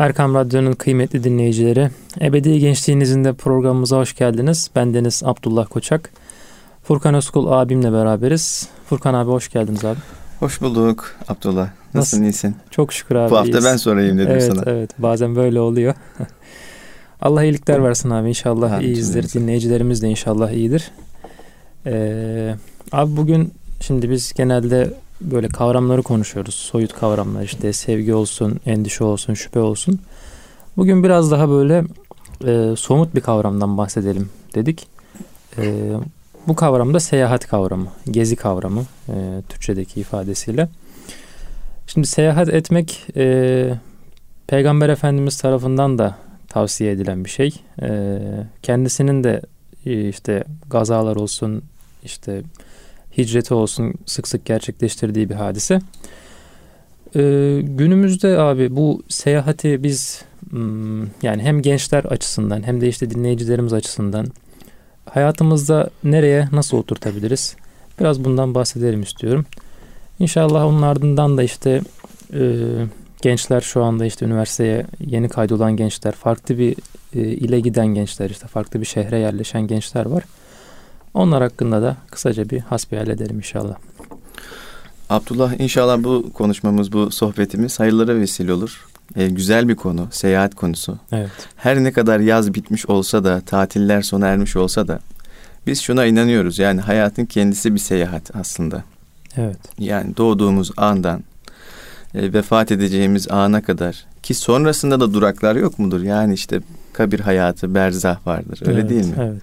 Erkam Radyo'nun kıymetli dinleyicileri, Ebedi Gençliğinizin de programımıza hoş geldiniz. Ben Deniz Abdullah Koçak. Furkan Özkul abimle beraberiz. Furkan abi hoş geldiniz abi. Hoş bulduk Abdullah. Nasılsın, Nasıl? iyisin? Çok şükür abi. Bu hafta iyiyiz. ben sorayım dedim evet, sana. Evet evet bazen böyle oluyor. Allah iyilikler versin abi inşallah ha, iyiyizdir. Dinleyicilerimiz de inşallah iyidir. Ee, abi bugün şimdi biz genelde böyle kavramları konuşuyoruz. Soyut kavramlar işte sevgi olsun, endişe olsun, şüphe olsun. Bugün biraz daha böyle e, somut bir kavramdan bahsedelim dedik. E, bu kavram da seyahat kavramı, gezi kavramı e, Türkçedeki ifadesiyle. Şimdi seyahat etmek e, Peygamber Efendimiz tarafından da tavsiye edilen bir şey. E, kendisinin de e, işte gazalar olsun, işte hicreti olsun sık sık gerçekleştirdiği bir hadise. Ee, günümüzde abi bu seyahati biz hmm, yani hem gençler açısından hem de işte dinleyicilerimiz açısından hayatımızda nereye nasıl oturtabiliriz? Biraz bundan bahsedelim istiyorum. İnşallah onun ardından da işte e, gençler şu anda işte üniversiteye yeni kaydolan gençler, farklı bir e, ile giden gençler, işte farklı bir şehre yerleşen gençler var. Onlar hakkında da kısaca bir hasbihal edelim inşallah. Abdullah inşallah bu konuşmamız, bu sohbetimiz hayırlara vesile olur. Ee, güzel bir konu, seyahat konusu. Evet. Her ne kadar yaz bitmiş olsa da, tatiller sona ermiş olsa da biz şuna inanıyoruz. Yani hayatın kendisi bir seyahat aslında. Evet. Yani doğduğumuz andan e, vefat edeceğimiz ana kadar ki sonrasında da duraklar yok mudur? Yani işte kabir hayatı, berzah vardır. Öyle evet, değil mi? Evet.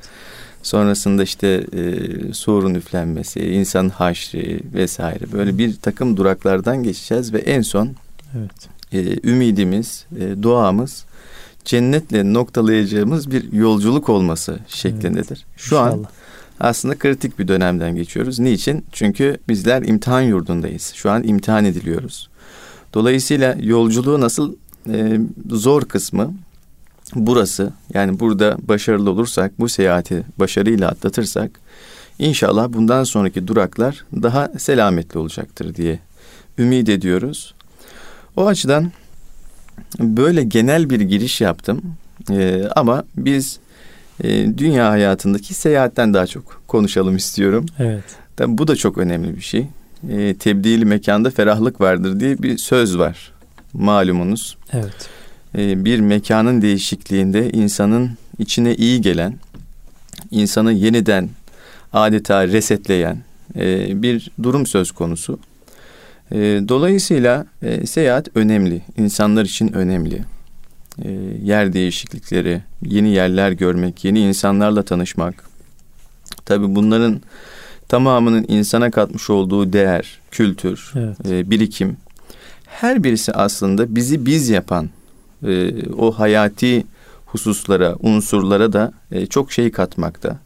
Sonrasında işte e, surun üflenmesi, insan haşri vesaire böyle bir takım duraklardan geçeceğiz ve en son evet. e, ümidimiz, e, duamız cennetle noktalayacağımız bir yolculuk olması şeklindedir. Evet. Şu İnşallah. an aslında kritik bir dönemden geçiyoruz. Niçin? Çünkü bizler imtihan yurdundayız. Şu an imtihan ediliyoruz. Dolayısıyla yolculuğu nasıl e, zor kısmı burası yani burada başarılı olursak bu seyahati başarıyla atlatırsak inşallah bundan sonraki duraklar daha selametli olacaktır diye ümit ediyoruz. O açıdan böyle genel bir giriş yaptım ee, ama biz e, dünya hayatındaki seyahatten daha çok konuşalım istiyorum. Evet. Tabii bu da çok önemli bir şey. E, tebdili mekanda ferahlık vardır diye bir söz var malumunuz. Evet. E, bir mekanın değişikliğinde insanın içine iyi gelen, insanı yeniden adeta resetleyen e, bir durum söz konusu. E, dolayısıyla seyahat önemli, insanlar için önemli. Yer değişiklikleri, yeni yerler görmek, yeni insanlarla tanışmak. Tabii bunların tamamının insana katmış olduğu değer, kültür, evet. birikim her birisi aslında bizi biz yapan e, o hayati hususlara, unsurlara da e, çok şey katmakta.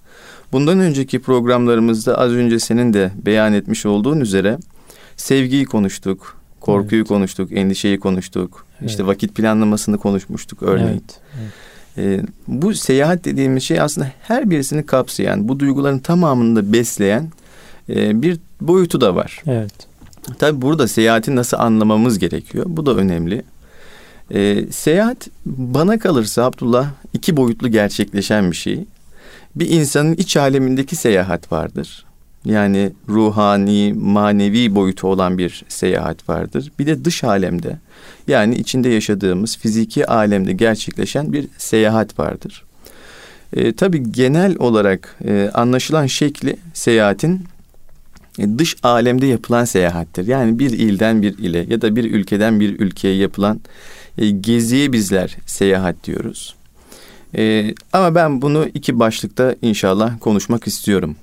Bundan önceki programlarımızda az önce senin de beyan etmiş olduğun üzere sevgiyi konuştuk, korkuyu evet. konuştuk, endişeyi konuştuk. Evet. İşte vakit planlamasını konuşmuştuk örneğin. Evet. Evet. E, bu seyahat dediğimiz şey aslında her birisini kapsayan, bu duyguların tamamını da besleyen e, bir boyutu da var. Evet. Tabi burada seyahati nasıl anlamamız gerekiyor. Bu da önemli. E, seyahat bana kalırsa Abdullah iki boyutlu gerçekleşen bir şey. Bir insanın iç alemindeki seyahat vardır. Yani ruhani, manevi boyutu olan bir seyahat vardır. Bir de dış alemde yani içinde yaşadığımız fiziki alemde gerçekleşen bir seyahat vardır. E, tabii genel olarak e, anlaşılan şekli seyahatin dış alemde yapılan seyahattir. Yani bir ilden bir ile ya da bir ülkeden bir ülkeye yapılan e, geziye bizler seyahat diyoruz. E, ama ben bunu iki başlıkta inşallah konuşmak istiyorum.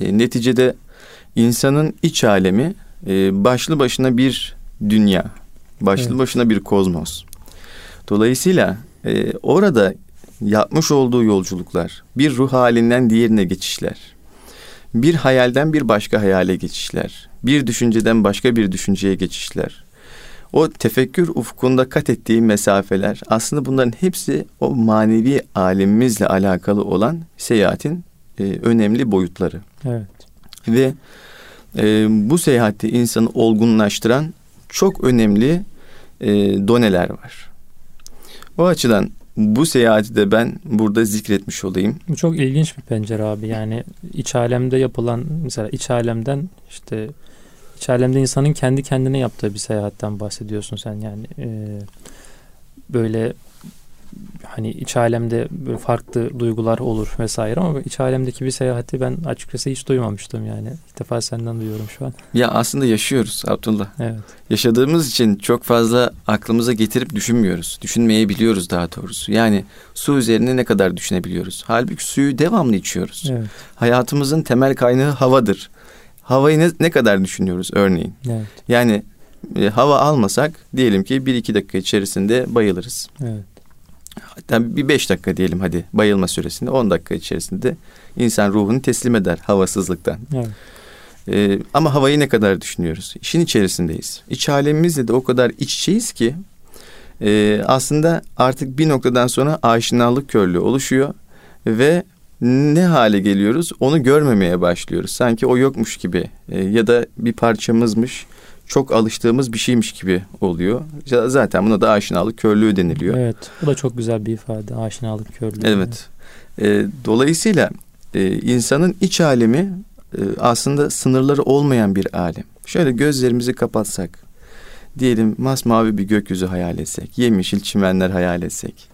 E, neticede insanın iç alemi e, başlı başına bir dünya, başlı evet. başına bir kozmos. Dolayısıyla e, orada yapmış olduğu yolculuklar, bir ruh halinden diğerine geçişler, bir hayalden bir başka hayale geçişler, bir düşünceden başka bir düşünceye geçişler, o tefekkür ufkunda kat ettiği mesafeler aslında bunların hepsi o manevi alemimizle alakalı olan seyahatin e, önemli boyutları. Evet. Ve e, bu seyahati insanı olgunlaştıran çok önemli e, doneler var. O açıdan bu seyahati de ben burada zikretmiş olayım. Bu çok ilginç bir pencere abi. Yani iç alemde yapılan mesela iç alemden işte iç alemde insanın kendi kendine yaptığı bir seyahatten bahsediyorsun sen yani. E, böyle hani iç alemde böyle farklı duygular olur vesaire ama iç alemdeki bir seyahati ben açıkçası hiç duymamıştım yani. İlk defa senden duyuyorum şu an. Ya aslında yaşıyoruz Abdullah. Evet. Yaşadığımız için çok fazla aklımıza getirip düşünmüyoruz. Düşünmeyebiliyoruz daha doğrusu. Yani su üzerine ne kadar düşünebiliyoruz. Halbuki suyu devamlı içiyoruz. Evet. Hayatımızın temel kaynağı havadır. Havayı ne, ne kadar düşünüyoruz örneğin. Evet. Yani e, hava almasak diyelim ki bir iki dakika içerisinde bayılırız. Evet. Hatta bir beş dakika diyelim hadi bayılma süresinde on dakika içerisinde insan ruhunu teslim eder havasızlıktan. Evet. Ee, ama havayı ne kadar düşünüyoruz? İşin içerisindeyiz. İç alemimizle de o kadar iç içeyiz ki e, aslında artık bir noktadan sonra aşinalık körlüğü oluşuyor ve ne hale geliyoruz onu görmemeye başlıyoruz. Sanki o yokmuş gibi e, ya da bir parçamızmış çok alıştığımız bir şeymiş gibi oluyor. Zaten buna da aşinalık körlüğü deniliyor. Evet. Bu da çok güzel bir ifade. Aşinalık körlüğü. Evet. E, dolayısıyla e, insanın iç alemi e, aslında sınırları olmayan bir alem. Şöyle gözlerimizi kapatsak, diyelim masmavi bir gökyüzü hayal etsek, yemyeşil çimenler hayal etsek,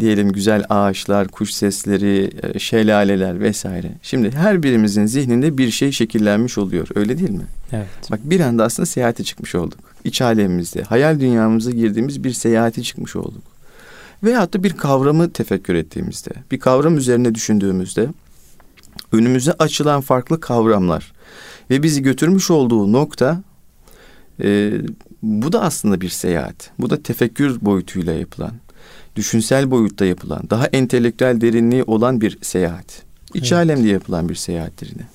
diyelim güzel ağaçlar, kuş sesleri, e, şelaleler vesaire. Şimdi her birimizin zihninde bir şey şekillenmiş oluyor. Öyle değil mi? Evet. Bak bir anda aslında seyahate çıkmış olduk. İç alemimizde, hayal dünyamıza girdiğimiz bir seyahate çıkmış olduk. Veyahut da bir kavramı tefekkür ettiğimizde, bir kavram üzerine düşündüğümüzde önümüze açılan farklı kavramlar ve bizi götürmüş olduğu nokta e, bu da aslında bir seyahat. Bu da tefekkür boyutuyla yapılan, düşünsel boyutta yapılan, daha entelektüel derinliği olan bir seyahat. İç evet. alemde yapılan bir seyahattir yine.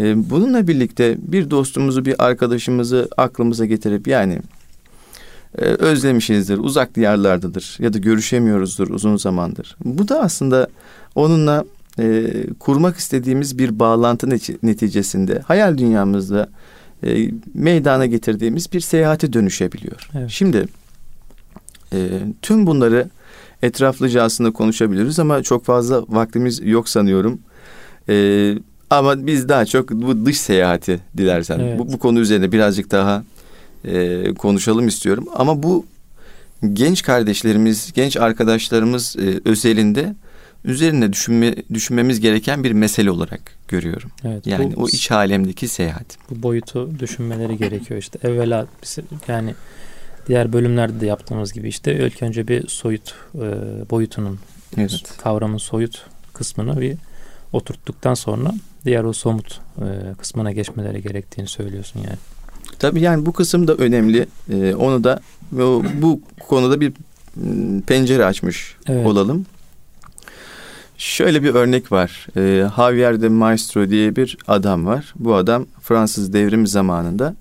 Ee, bununla birlikte bir dostumuzu, bir arkadaşımızı aklımıza getirip yani e, özlemişizdir, uzak diyarlardadır ya da görüşemiyoruzdur uzun zamandır. Bu da aslında onunla e, kurmak istediğimiz bir bağlantı neticesinde hayal dünyamızda e, meydana getirdiğimiz bir seyahate dönüşebiliyor. Evet. Şimdi e, tüm bunları etraflıca aslında konuşabiliriz ama çok fazla vaktimiz yok sanıyorum. E, ama biz daha çok bu dış seyahati dilersen evet. bu, bu konu üzerine birazcık daha e, konuşalım istiyorum. Ama bu genç kardeşlerimiz, genç arkadaşlarımız e, özelinde üzerine düşünme, düşünmemiz gereken bir mesele olarak görüyorum. Evet, yani bu, o iç alemdeki seyahat. Bu boyutu düşünmeleri gerekiyor işte. Evvela yani diğer bölümlerde de yaptığımız gibi işte ilk önce bir soyut e, boyutunun evet. kavramın soyut kısmını bir oturttuktan sonra diğer o somut e, kısmına geçmeleri gerektiğini söylüyorsun yani. Tabii yani bu kısım da önemli. E, onu da o, bu konuda bir pencere açmış evet. olalım. Şöyle bir örnek var. E, Javier de Maestro diye bir adam var. Bu adam Fransız devrim zamanında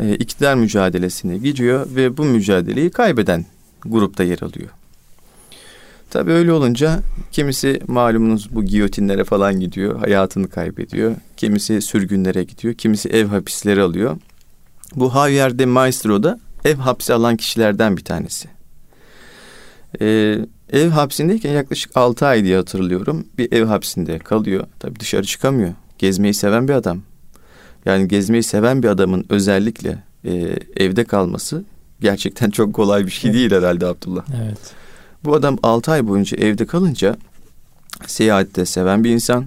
e, iktidar mücadelesine gidiyor ve bu mücadeleyi kaybeden grupta yer alıyor. Tabii öyle olunca kimisi malumunuz bu giyotinlere falan gidiyor, hayatını kaybediyor. Kimisi sürgünlere gidiyor, kimisi ev hapisleri alıyor. Bu Javier de Maestro da ev hapsi alan kişilerden bir tanesi. Ee, ev hapsindeyken yaklaşık altı ay diye hatırlıyorum. Bir ev hapsinde kalıyor. Tabii dışarı çıkamıyor. Gezmeyi seven bir adam. Yani gezmeyi seven bir adamın özellikle e, evde kalması gerçekten çok kolay bir şey değil herhalde Abdullah. Evet. Bu adam 6 ay boyunca evde kalınca seyahatte seven bir insan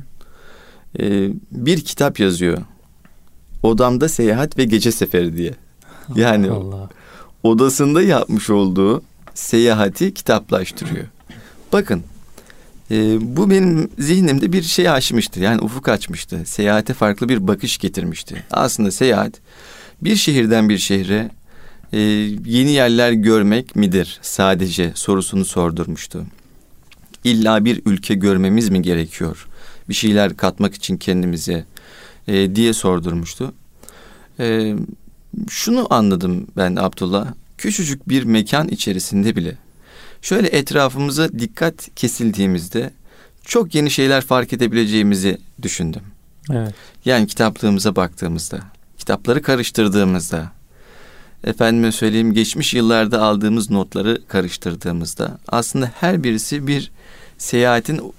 e, bir kitap yazıyor. Odamda seyahat ve gece seferi diye. Yani Allah. odasında yapmış olduğu seyahati kitaplaştırıyor. Bakın e, bu benim zihnimde bir şey açmıştı. Yani ufuk açmıştı. Seyahate farklı bir bakış getirmişti. Aslında seyahat bir şehirden bir şehre e, yeni yerler görmek midir sadece sorusunu sordurmuştu. İlla bir ülke görmemiz mi gerekiyor? Bir şeyler katmak için kendimize e, diye sordurmuştu. E, şunu anladım ben Abdullah. Küçücük bir mekan içerisinde bile şöyle etrafımıza dikkat kesildiğimizde çok yeni şeyler fark edebileceğimizi düşündüm. Evet. Yani kitaplığımıza baktığımızda, kitapları karıştırdığımızda, efendime söyleyeyim geçmiş yıllarda aldığımız notları karıştırdığımızda aslında her birisi bir seyahatin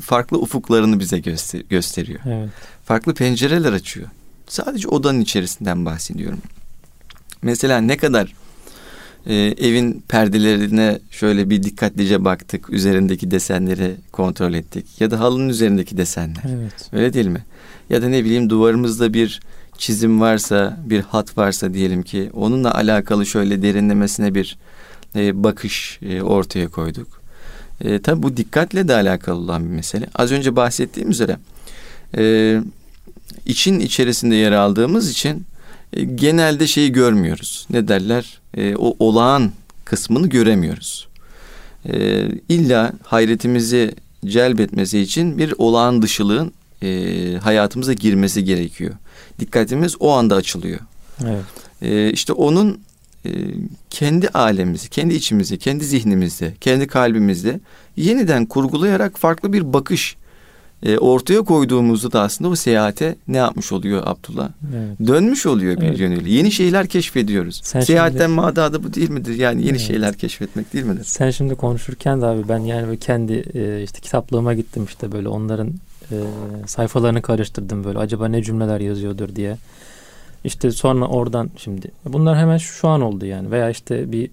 farklı ufuklarını bize göster gösteriyor. Evet. Farklı pencereler açıyor. Sadece odanın içerisinden bahsediyorum. Mesela ne kadar e, evin perdelerine şöyle bir dikkatlice baktık. Üzerindeki desenleri kontrol ettik. Ya da halının üzerindeki desenler. Evet. Öyle değil mi? Ya da ne bileyim duvarımızda bir çizim varsa, bir hat varsa diyelim ki onunla alakalı şöyle derinlemesine bir e, bakış e, ortaya koyduk. E, tabii bu dikkatle de alakalı olan bir mesele. Az önce bahsettiğim üzere e, için içerisinde yer aldığımız için e, genelde şeyi görmüyoruz. Ne derler? E, o olağan kısmını göremiyoruz. E, illa hayretimizi celbetmesi için bir olağan dışılığın e, hayatımıza girmesi gerekiyor. Dikkatimiz o anda açılıyor. Evet. E, işte onun e, kendi alemimizi, kendi içimizi, kendi zihnimizde, kendi kalbimizde yeniden kurgulayarak farklı bir bakış e, ortaya koyduğumuzda da aslında o seyahate ne yapmış oluyor Abdullah? Evet. Dönmüş oluyor bir evet. yönüyle. Yeni şeyler keşfediyoruz. Sen Seyahatten şimdi, madadı bu değil midir? Yani yeni evet. şeyler keşfetmek değil midir? Sen şimdi konuşurken de abi ben yani kendi e, işte kitaplığıma gittim işte böyle onların e, sayfalarını karıştırdım böyle acaba ne cümleler yazıyordur diye. İşte sonra oradan şimdi bunlar hemen şu an oldu yani veya işte bir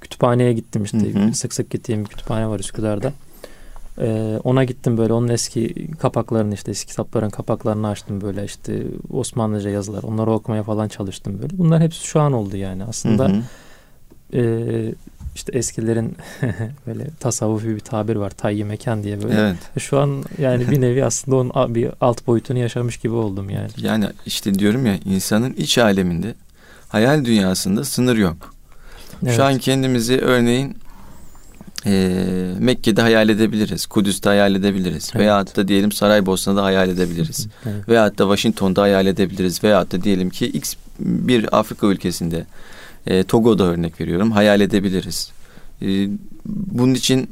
kütüphaneye gittim işte hı hı. sık sık gittiğim bir kütüphane var Üsküdar'da. Ee, ona gittim böyle onun eski kapaklarını işte eski kitapların kapaklarını açtım böyle işte Osmanlıca yazılar onları okumaya falan çalıştım böyle. Bunlar hepsi şu an oldu yani aslında hı hı. E, işte eskilerin böyle tasavvufi bir tabir var tayyi mekan diye böyle. Evet. Şu an yani bir nevi aslında onun bir alt boyutunu yaşamış gibi oldum yani. Yani işte diyorum ya insanın iç aleminde hayal dünyasında sınır yok. Evet. Şu an kendimizi örneğin e, Mekke'de hayal edebiliriz. Kudüs'te hayal edebiliriz. Evet. Veyahut da diyelim Saraybosna'da hayal edebiliriz. evet. Veyahut da Washington'da hayal edebiliriz. Veyahut da diyelim ki X bir Afrika ülkesinde e, Togo'da örnek veriyorum hayal edebiliriz. E, bunun için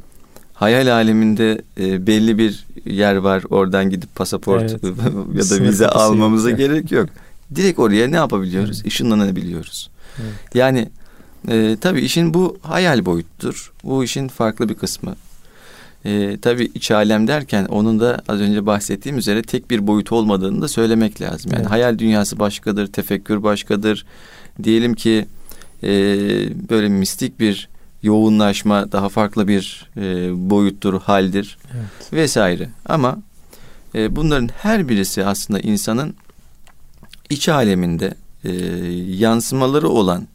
hayal aleminde e, belli bir yer var. Oradan gidip pasaport evet. ya da vize almamıza gerek yok. Direkt oraya ne yapabiliyoruz? Evet. Işınlanabiliyoruz. Evet. Yani e, tabii işin bu hayal boyuttur. Bu işin farklı bir kısmı. E, tabii iç alem derken onun da az önce bahsettiğim üzere tek bir boyut olmadığını da söylemek lazım. Yani evet. hayal dünyası başkadır, tefekkür başkadır. Diyelim ki e, böyle mistik bir yoğunlaşma daha farklı bir e, boyuttur, haldir evet. vesaire. Ama e, bunların her birisi aslında insanın iç aleminde e, yansımaları olan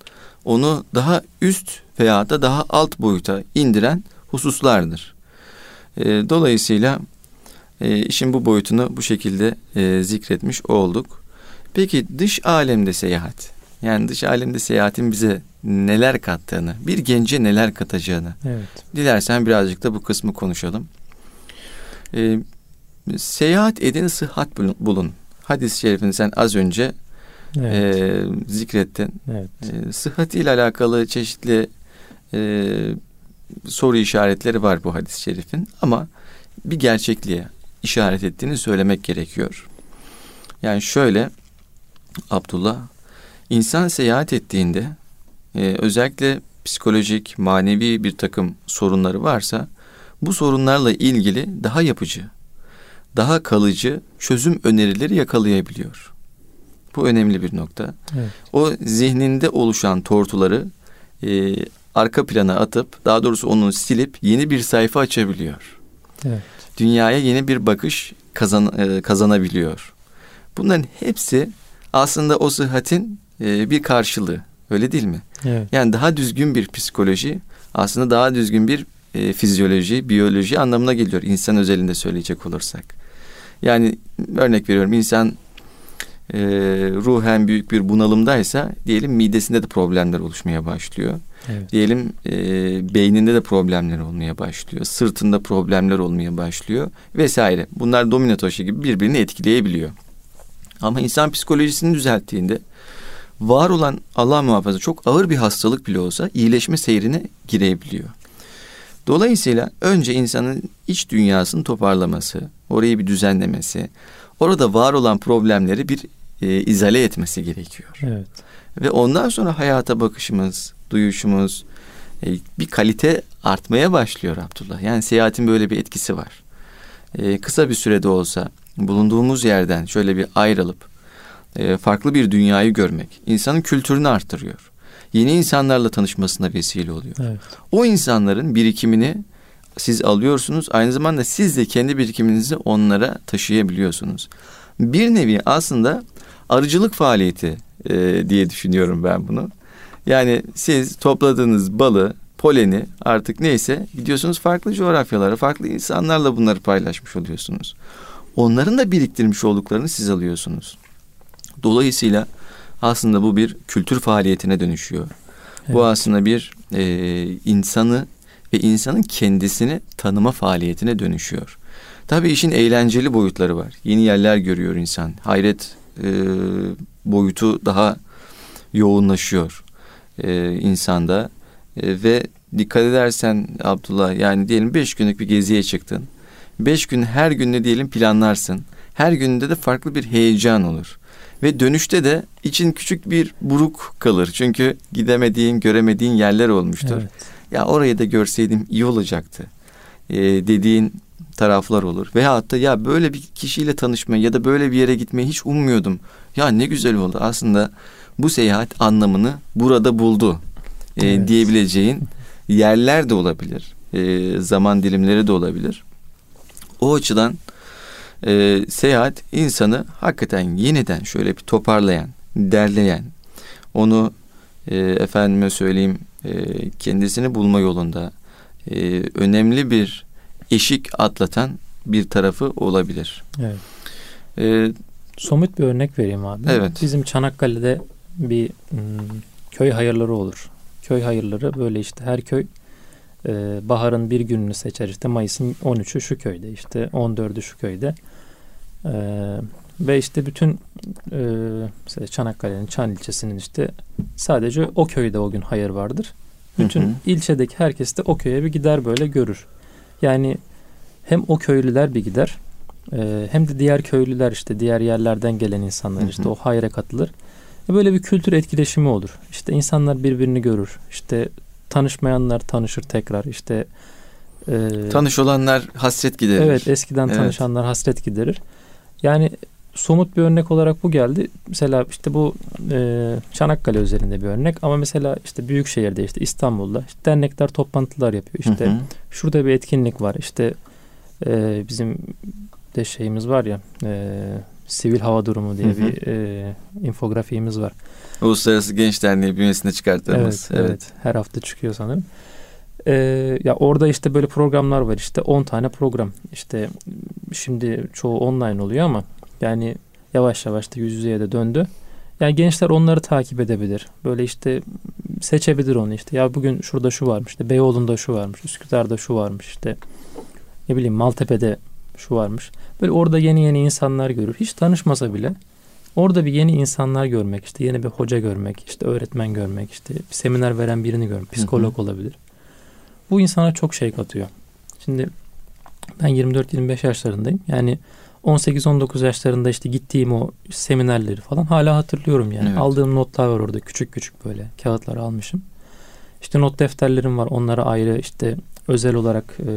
onu daha üst veya da daha alt boyuta indiren hususlardır. E, dolayısıyla e, işin bu boyutunu bu şekilde e, zikretmiş olduk. Peki dış alemde seyahat. Yani dış alemde seyahatin bize neler kattığını, bir gence neler katacağını. Evet. Dilersen birazcık da bu kısmı konuşalım. Ee, seyahat edin, sıhhat bulun. Hadis-i şerifini sen az önce evet. e, zikrettin. Evet. E, sıhhat ile alakalı çeşitli e, soru işaretleri var bu hadis-i şerifin ama bir gerçekliğe işaret ettiğini söylemek gerekiyor. Yani şöyle Abdullah insan seyahat ettiğinde e, özellikle psikolojik, manevi bir takım sorunları varsa bu sorunlarla ilgili daha yapıcı, daha kalıcı çözüm önerileri yakalayabiliyor. Bu önemli bir nokta. Evet. O zihninde oluşan tortuları e, arka plana atıp daha doğrusu onu silip yeni bir sayfa açabiliyor. Evet. Dünyaya yeni bir bakış kazan, e, kazanabiliyor. Bunların hepsi aslında o sıhhatin e, bir karşılığı. Öyle değil mi? Evet. Yani daha düzgün bir psikoloji aslında daha düzgün bir e, fizyoloji, biyoloji anlamına geliyor insan özelinde söyleyecek olursak. Yani örnek veriyorum insan e, ruhen büyük bir bunalımdaysa diyelim midesinde de problemler oluşmaya başlıyor. Evet. Diyelim e, beyninde de problemler olmaya başlıyor. Sırtında problemler olmaya başlıyor vesaire. Bunlar domino taşı gibi birbirini etkileyebiliyor. Ama insan psikolojisini düzelttiğinde var olan Allah muhafaza çok ağır bir hastalık bile olsa iyileşme seyrine girebiliyor. Dolayısıyla önce insanın iç dünyasını toparlaması, orayı bir düzenlemesi, orada var olan problemleri bir e, izale etmesi gerekiyor. Evet. Ve ondan sonra hayata bakışımız, duyuşumuz, e, bir kalite artmaya başlıyor Abdullah. Yani seyahatin böyle bir etkisi var. E, kısa bir sürede olsa bulunduğumuz yerden şöyle bir ayrılıp e, farklı bir dünyayı görmek insanın kültürünü arttırıyor. Yeni insanlarla tanışmasına vesile oluyor. Evet. O insanların birikimini siz alıyorsunuz. Aynı zamanda siz de kendi birikiminizi onlara taşıyabiliyorsunuz. Bir nevi aslında arıcılık faaliyeti e, diye düşünüyorum ben bunu. Yani siz topladığınız balı, poleni artık neyse gidiyorsunuz farklı coğrafyalara, farklı insanlarla bunları paylaşmış oluyorsunuz. Onların da biriktirmiş olduklarını siz alıyorsunuz. Dolayısıyla aslında bu bir kültür faaliyetine dönüşüyor. Evet. Bu aslında bir e, insanı ve insanın kendisini tanıma faaliyetine dönüşüyor. Tabii işin eğlenceli boyutları var. Yeni yerler görüyor insan. Hayret e, boyutu daha yoğunlaşıyor e, insanda. E, ve dikkat edersen Abdullah yani diyelim beş günlük bir geziye çıktın. Beş gün her günde diyelim planlarsın. Her günde de farklı bir heyecan olur. Ve dönüşte de için küçük bir buruk kalır. Çünkü gidemediğin, göremediğin yerler olmuştur. Evet. Ya orayı da görseydim iyi olacaktı. Ee, dediğin taraflar olur. Veyahut da ya böyle bir kişiyle tanışmayı ya da böyle bir yere gitmeyi hiç ummuyordum. Ya ne güzel oldu. Aslında bu seyahat anlamını burada buldu e, evet. diyebileceğin yerler de olabilir. E, zaman dilimleri de olabilir. O açıdan e, seyahat insanı hakikaten yeniden şöyle bir toparlayan, derleyen, onu e, efendime söyleyeyim e, kendisini bulma yolunda e, önemli bir eşik atlatan bir tarafı olabilir. Evet. E, Somut bir örnek vereyim abi. Evet. Bizim Çanakkale'de bir hmm, köy hayırları olur. Köy hayırları böyle işte her köy e, baharın bir gününü seçer işte Mayıs'ın 13'ü şu köyde işte 14'ü şu köyde. E, ve işte bütün e, mesela Çanakkale'nin Çan ilçesinin işte sadece o köyde o gün hayır vardır. Bütün hı hı. ilçedeki herkes de o köye bir gider böyle görür. Yani hem o köylüler bir gider e, hem de diğer köylüler işte diğer yerlerden gelen insanlar hı hı. işte o hayra katılır. E, böyle bir kültür etkileşimi olur. İşte insanlar birbirini görür. İşte tanışmayanlar tanışır tekrar. İşte e, tanış olanlar hasret giderir. Evet, eskiden evet. tanışanlar hasret giderir. Yani somut bir örnek olarak bu geldi. Mesela işte bu e, Çanakkale üzerinde bir örnek ama mesela işte büyük şehirde işte İstanbul'da işte dernekler toplantılar yapıyor. İşte hı hı. şurada bir etkinlik var. İşte e, bizim de şeyimiz var ya e, sivil hava durumu diye hı hı. bir e, infografiğimiz var. Uluslararası Genç Derneği bünyesinde çıkarttığımız. Evet, evet. evet. Her hafta çıkıyor sanırım. Ee, ya orada işte böyle programlar var işte 10 tane program işte şimdi çoğu online oluyor ama yani yavaş yavaş da yüz yüzeye de döndü. Yani gençler onları takip edebilir. Böyle işte seçebilir onu işte. Ya bugün şurada şu varmış. işte Beyoğlu'nda şu varmış. Üsküdar'da şu varmış. işte ne bileyim Maltepe'de şu varmış. Böyle orada yeni yeni insanlar görür. Hiç tanışmasa bile orada bir yeni insanlar görmek, işte yeni bir hoca görmek, işte öğretmen görmek, işte bir seminer veren birini görmek, psikolog hı hı. olabilir. Bu insana çok şey katıyor. Şimdi ben 24-25 yaşlarındayım. Yani 18-19 yaşlarında işte gittiğim o seminerleri falan hala hatırlıyorum yani. Evet. Aldığım notlar var orada küçük küçük böyle kağıtlar almışım. İşte not defterlerim var. Onlara ayrı işte özel olarak e,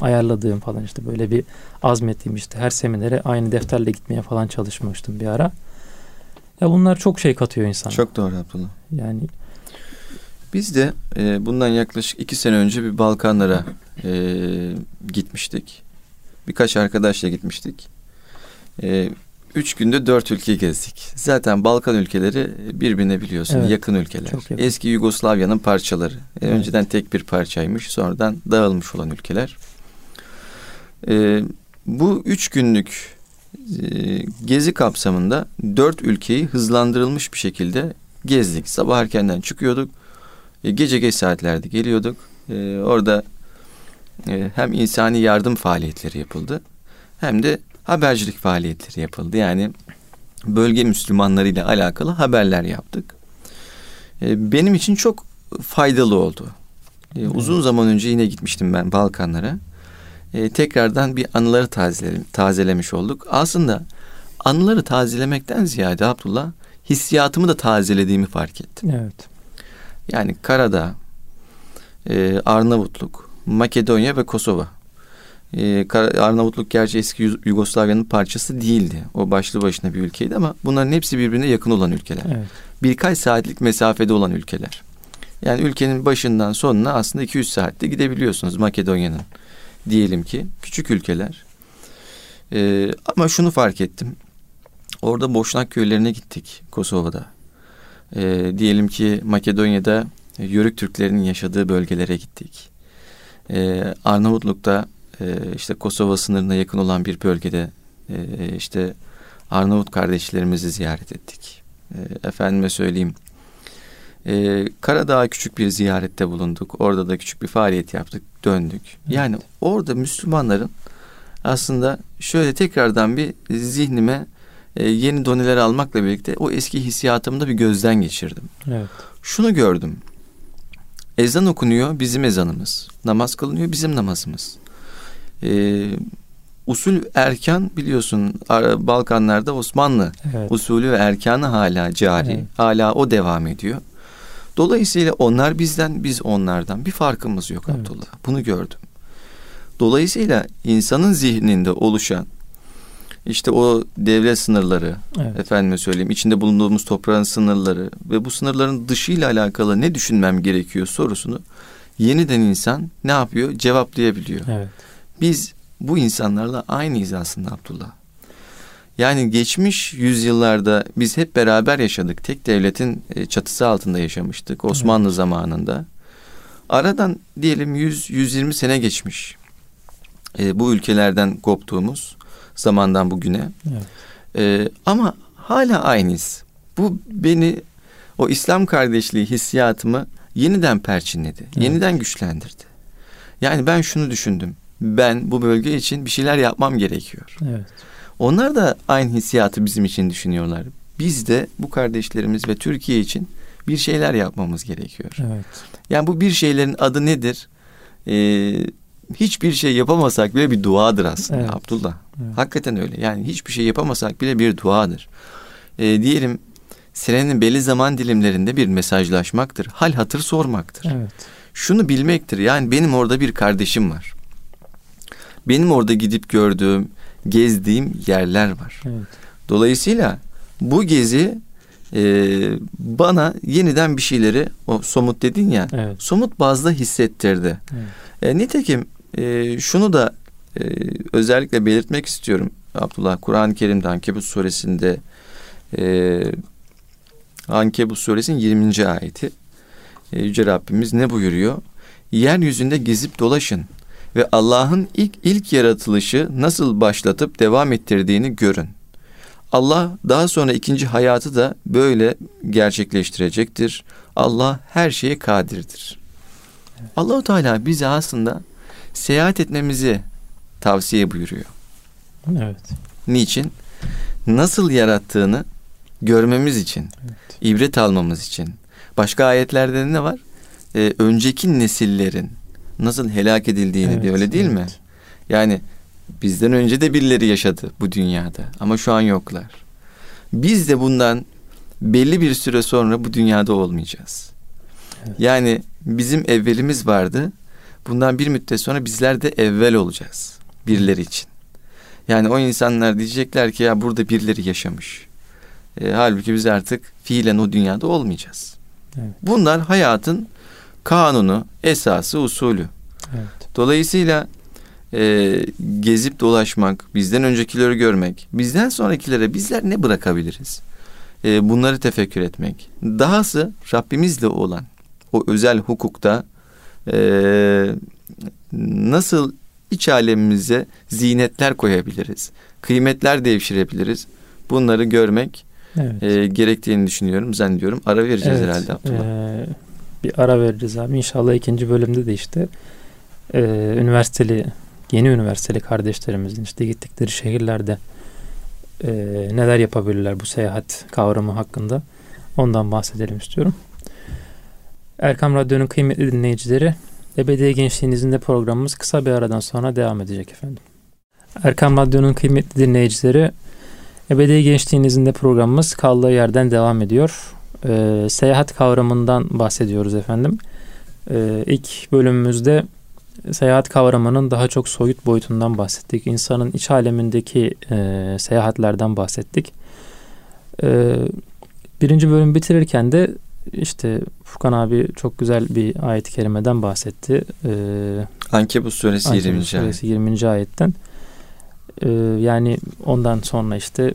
ayarladığım falan işte böyle bir azmettiğim işte her seminere aynı defterle gitmeye falan çalışmıştım bir ara. Ya bunlar çok şey katıyor insana. Çok doğru Abdullah. Yani biz de e, bundan yaklaşık iki sene önce bir Balkanlara e, gitmiştik. Birkaç arkadaşla gitmiştik. E, üç günde dört ülke gezdik. Zaten Balkan ülkeleri birbirine biliyorsun evet, yakın ülkeler. Yakın. Eski Yugoslavya'nın parçaları. Evet. Önceden tek bir parçaymış sonradan dağılmış olan ülkeler. E, bu üç günlük e, gezi kapsamında dört ülkeyi hızlandırılmış bir şekilde gezdik. Sabah erkenden çıkıyorduk. E, gece geç saatlerde geliyorduk. E, orada e, hem insani yardım faaliyetleri yapıldı hem de habercilik faaliyetleri yapıldı. Yani bölge Müslümanları ile alakalı haberler yaptık. E, benim için çok faydalı oldu. E, uzun zaman önce yine gitmiştim ben Balkanlara. E, tekrardan bir anıları tazele, tazelemiş olduk. Aslında anıları tazelemekten ziyade Abdullah hissiyatımı da tazelediğimi fark ettim. Evet. Yani Karadağ, e, Arnavutluk, Makedonya ve Kosova. E, Arnavutluk gerçi eski Yugoslavya'nın parçası değildi. O başlı başına bir ülkeydi ama bunların hepsi birbirine yakın olan ülkeler. Evet. Birkaç saatlik mesafede olan ülkeler. Yani ülkenin başından sonuna aslında 200 saatte gidebiliyorsunuz Makedonya'nın. Diyelim ki küçük ülkeler. Ee, ama şunu fark ettim. Orada Boşnak köylerine gittik Kosova'da. Ee, diyelim ki Makedonya'da Yörük Türklerinin yaşadığı bölgelere gittik. Ee, Arnavutluk'ta e, işte Kosova sınırına yakın olan bir bölgede e, işte Arnavut kardeşlerimizi ziyaret ettik. E, efendime söyleyeyim e, Karadağ'a küçük bir ziyarette bulunduk. Orada da küçük bir faaliyet yaptık, döndük. Evet. Yani orada Müslümanların aslında şöyle tekrardan bir zihnime e, yeni doneler almakla birlikte o eski hissiyatımı da bir gözden geçirdim. Evet. Şunu gördüm. Ezan okunuyor bizim ezanımız. Namaz kılınıyor bizim namazımız. Ee, usul erkan biliyorsun Balkanlarda Osmanlı evet. usulü ve erkanı hala cari. Evet. Hala o devam ediyor. Dolayısıyla onlar bizden, biz onlardan bir farkımız yok evet. Abdullah. Bunu gördüm. Dolayısıyla insanın zihninde oluşan işte o devlet sınırları, evet. efendime söyleyeyim, içinde bulunduğumuz toprağın sınırları ve bu sınırların dışıyla alakalı ne düşünmem gerekiyor sorusunu yeniden insan ne yapıyor? Cevaplayabiliyor. Evet. Biz bu insanlarla aynıyız aslında Abdullah. Yani geçmiş yüzyıllarda biz hep beraber yaşadık. Tek devletin e, çatısı altında yaşamıştık Osmanlı evet. zamanında. Aradan diyelim 100-120 sene geçmiş. E, bu ülkelerden koptuğumuz zamandan bugüne. Evet. E, ama hala aynıyız. Bu beni o İslam kardeşliği hissiyatımı yeniden perçinledi. Evet. Yeniden güçlendirdi. Yani ben şunu düşündüm. Ben bu bölge için bir şeyler yapmam gerekiyor. Evet. Onlar da aynı hissiyatı bizim için düşünüyorlar. Biz de bu kardeşlerimiz ve Türkiye için bir şeyler yapmamız gerekiyor. Evet. Yani bu bir şeylerin adı nedir? Ee, hiçbir şey yapamasak bile bir duadır aslında evet. Abdullah. Evet. Hakikaten öyle. Yani hiçbir şey yapamasak bile bir duadır. Ee, diyelim senenin belli zaman dilimlerinde bir mesajlaşmaktır. Hal hatır sormaktır. Evet. Şunu bilmektir. Yani benim orada bir kardeşim var. Benim orada gidip gördüğüm, gezdiğim yerler var. Evet. Dolayısıyla bu gezi e, bana yeniden bir şeyleri o somut dedin ya evet. somut bazda hissettirdi. Evet. E, nitekim e, şunu da e, özellikle belirtmek istiyorum. Abdullah Kur'an-ı Kerim'de Ankebut suresinde e, Ankebut suresinin 20. ayeti e, Yüce Rabbimiz ne buyuruyor? Yeryüzünde gezip dolaşın ve Allah'ın ilk ilk yaratılışı nasıl başlatıp devam ettirdiğini görün. Allah daha sonra ikinci hayatı da böyle gerçekleştirecektir. Allah her şeye kadirdir. Evet. Allahu Teala bize aslında seyahat etmemizi tavsiye buyuruyor. Evet. Niçin? Nasıl yarattığını görmemiz için, evet. ibret almamız için. Başka ayetlerde ne var? Ee, önceki nesillerin nasıl helak edildiğini evet, diyor öyle değil evet. mi? Yani bizden önce de birileri yaşadı bu dünyada ama şu an yoklar. Biz de bundan belli bir süre sonra bu dünyada olmayacağız. Evet. Yani bizim evvelimiz vardı. Bundan bir müddet sonra bizler de evvel olacağız birileri için. Yani o insanlar diyecekler ki ya burada birileri yaşamış. E, halbuki biz artık fiilen o dünyada olmayacağız. Evet. Bunlar hayatın kanunu, esası, usulü. Evet. Dolayısıyla e, gezip dolaşmak, bizden öncekileri görmek, bizden sonrakilere bizler ne bırakabiliriz? E, bunları tefekkür etmek. Dahası Rabbimizle olan o özel hukukta e, nasıl iç alemimize zinetler koyabiliriz, kıymetler devşirebiliriz. Bunları görmek evet. e, gerektiğini düşünüyorum, zannediyorum. Ara vereceğiz evet, herhalde Abdullah. E, bir ara veririz abi. İnşallah ikinci bölümde de işte e, üniversiteli yeni üniversiteli kardeşlerimizin işte gittikleri şehirlerde e, neler yapabilirler bu seyahat kavramı hakkında ondan bahsedelim istiyorum. Erkam Radyo'nun kıymetli dinleyicileri Ebedi Gençliğinizin de programımız kısa bir aradan sonra devam edecek efendim. Erkam Radyo'nun kıymetli dinleyicileri Ebedi Gençliğinizin de programımız kaldığı yerden devam ediyor. Ee, seyahat kavramından bahsediyoruz efendim. Ee, ilk bölümümüzde seyahat kavramının daha çok soyut boyutundan bahsettik. İnsanın iç alemindeki e, seyahatlerden bahsettik. Ee, birinci bölüm bitirirken de işte Furkan abi çok güzel bir ayet-i kerimeden bahsetti. Ee, Ankebut suresi Ankebut 20. suresi 20. ayetten. Ee, yani ondan sonra işte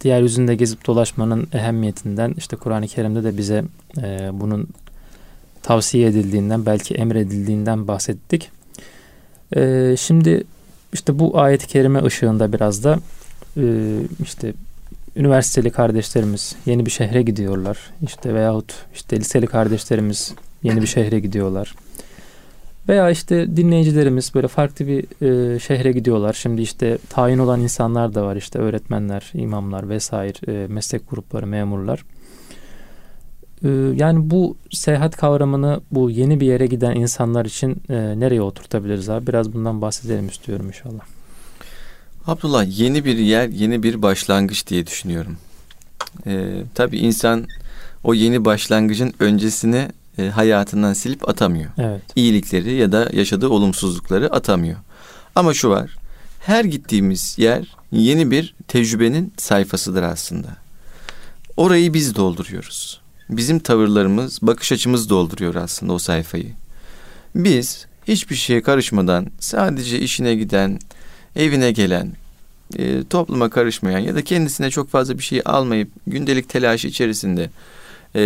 diğer yüzünde gezip dolaşmanın ehemmiyetinden işte Kur'an-ı Kerim'de de bize e, bunun tavsiye edildiğinden belki emredildiğinden bahsettik. E, şimdi işte bu ayet-i kerime ışığında biraz da e, işte üniversiteli kardeşlerimiz yeni bir şehre gidiyorlar. İşte veyahut işte liseli kardeşlerimiz yeni bir şehre gidiyorlar. Veya işte dinleyicilerimiz böyle farklı bir e, şehre gidiyorlar. Şimdi işte tayin olan insanlar da var. İşte öğretmenler, imamlar vesaire e, meslek grupları, memurlar. E, yani bu seyahat kavramını bu yeni bir yere giden insanlar için e, nereye oturtabiliriz abi? Biraz bundan bahsedelim istiyorum inşallah. Abdullah yeni bir yer, yeni bir başlangıç diye düşünüyorum. Ee, tabii insan o yeni başlangıcın öncesini e, hayatından silip atamıyor. Evet. İyilikleri ya da yaşadığı olumsuzlukları atamıyor. Ama şu var. Her gittiğimiz yer yeni bir tecrübenin sayfasıdır aslında. Orayı biz dolduruyoruz. Bizim tavırlarımız, bakış açımız dolduruyor aslında o sayfayı. Biz hiçbir şeye karışmadan sadece işine giden, evine gelen, e, topluma karışmayan ya da kendisine çok fazla bir şey almayıp gündelik telaş içerisinde e,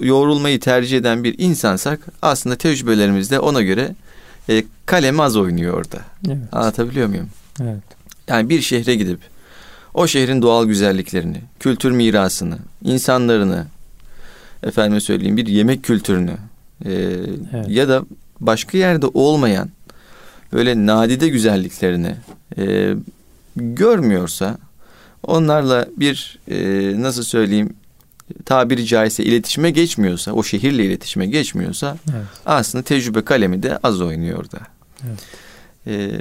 yoğrulmayı tercih eden bir insansak aslında tecrübelerimizde ona göre e, kalem az oynuyor orada. Evet. Anlatabiliyor muyum? Evet. Yani bir şehre gidip o şehrin doğal güzelliklerini, kültür mirasını, insanlarını, efendime söyleyeyim bir yemek kültürünü e, evet. ya da başka yerde olmayan böyle nadide güzelliklerini e, görmüyorsa onlarla bir e, nasıl söyleyeyim tabiri caizse iletişime geçmiyorsa, o şehirle iletişime geçmiyorsa evet. aslında tecrübe kalemi de az oynuyor orada. Evet. Ee,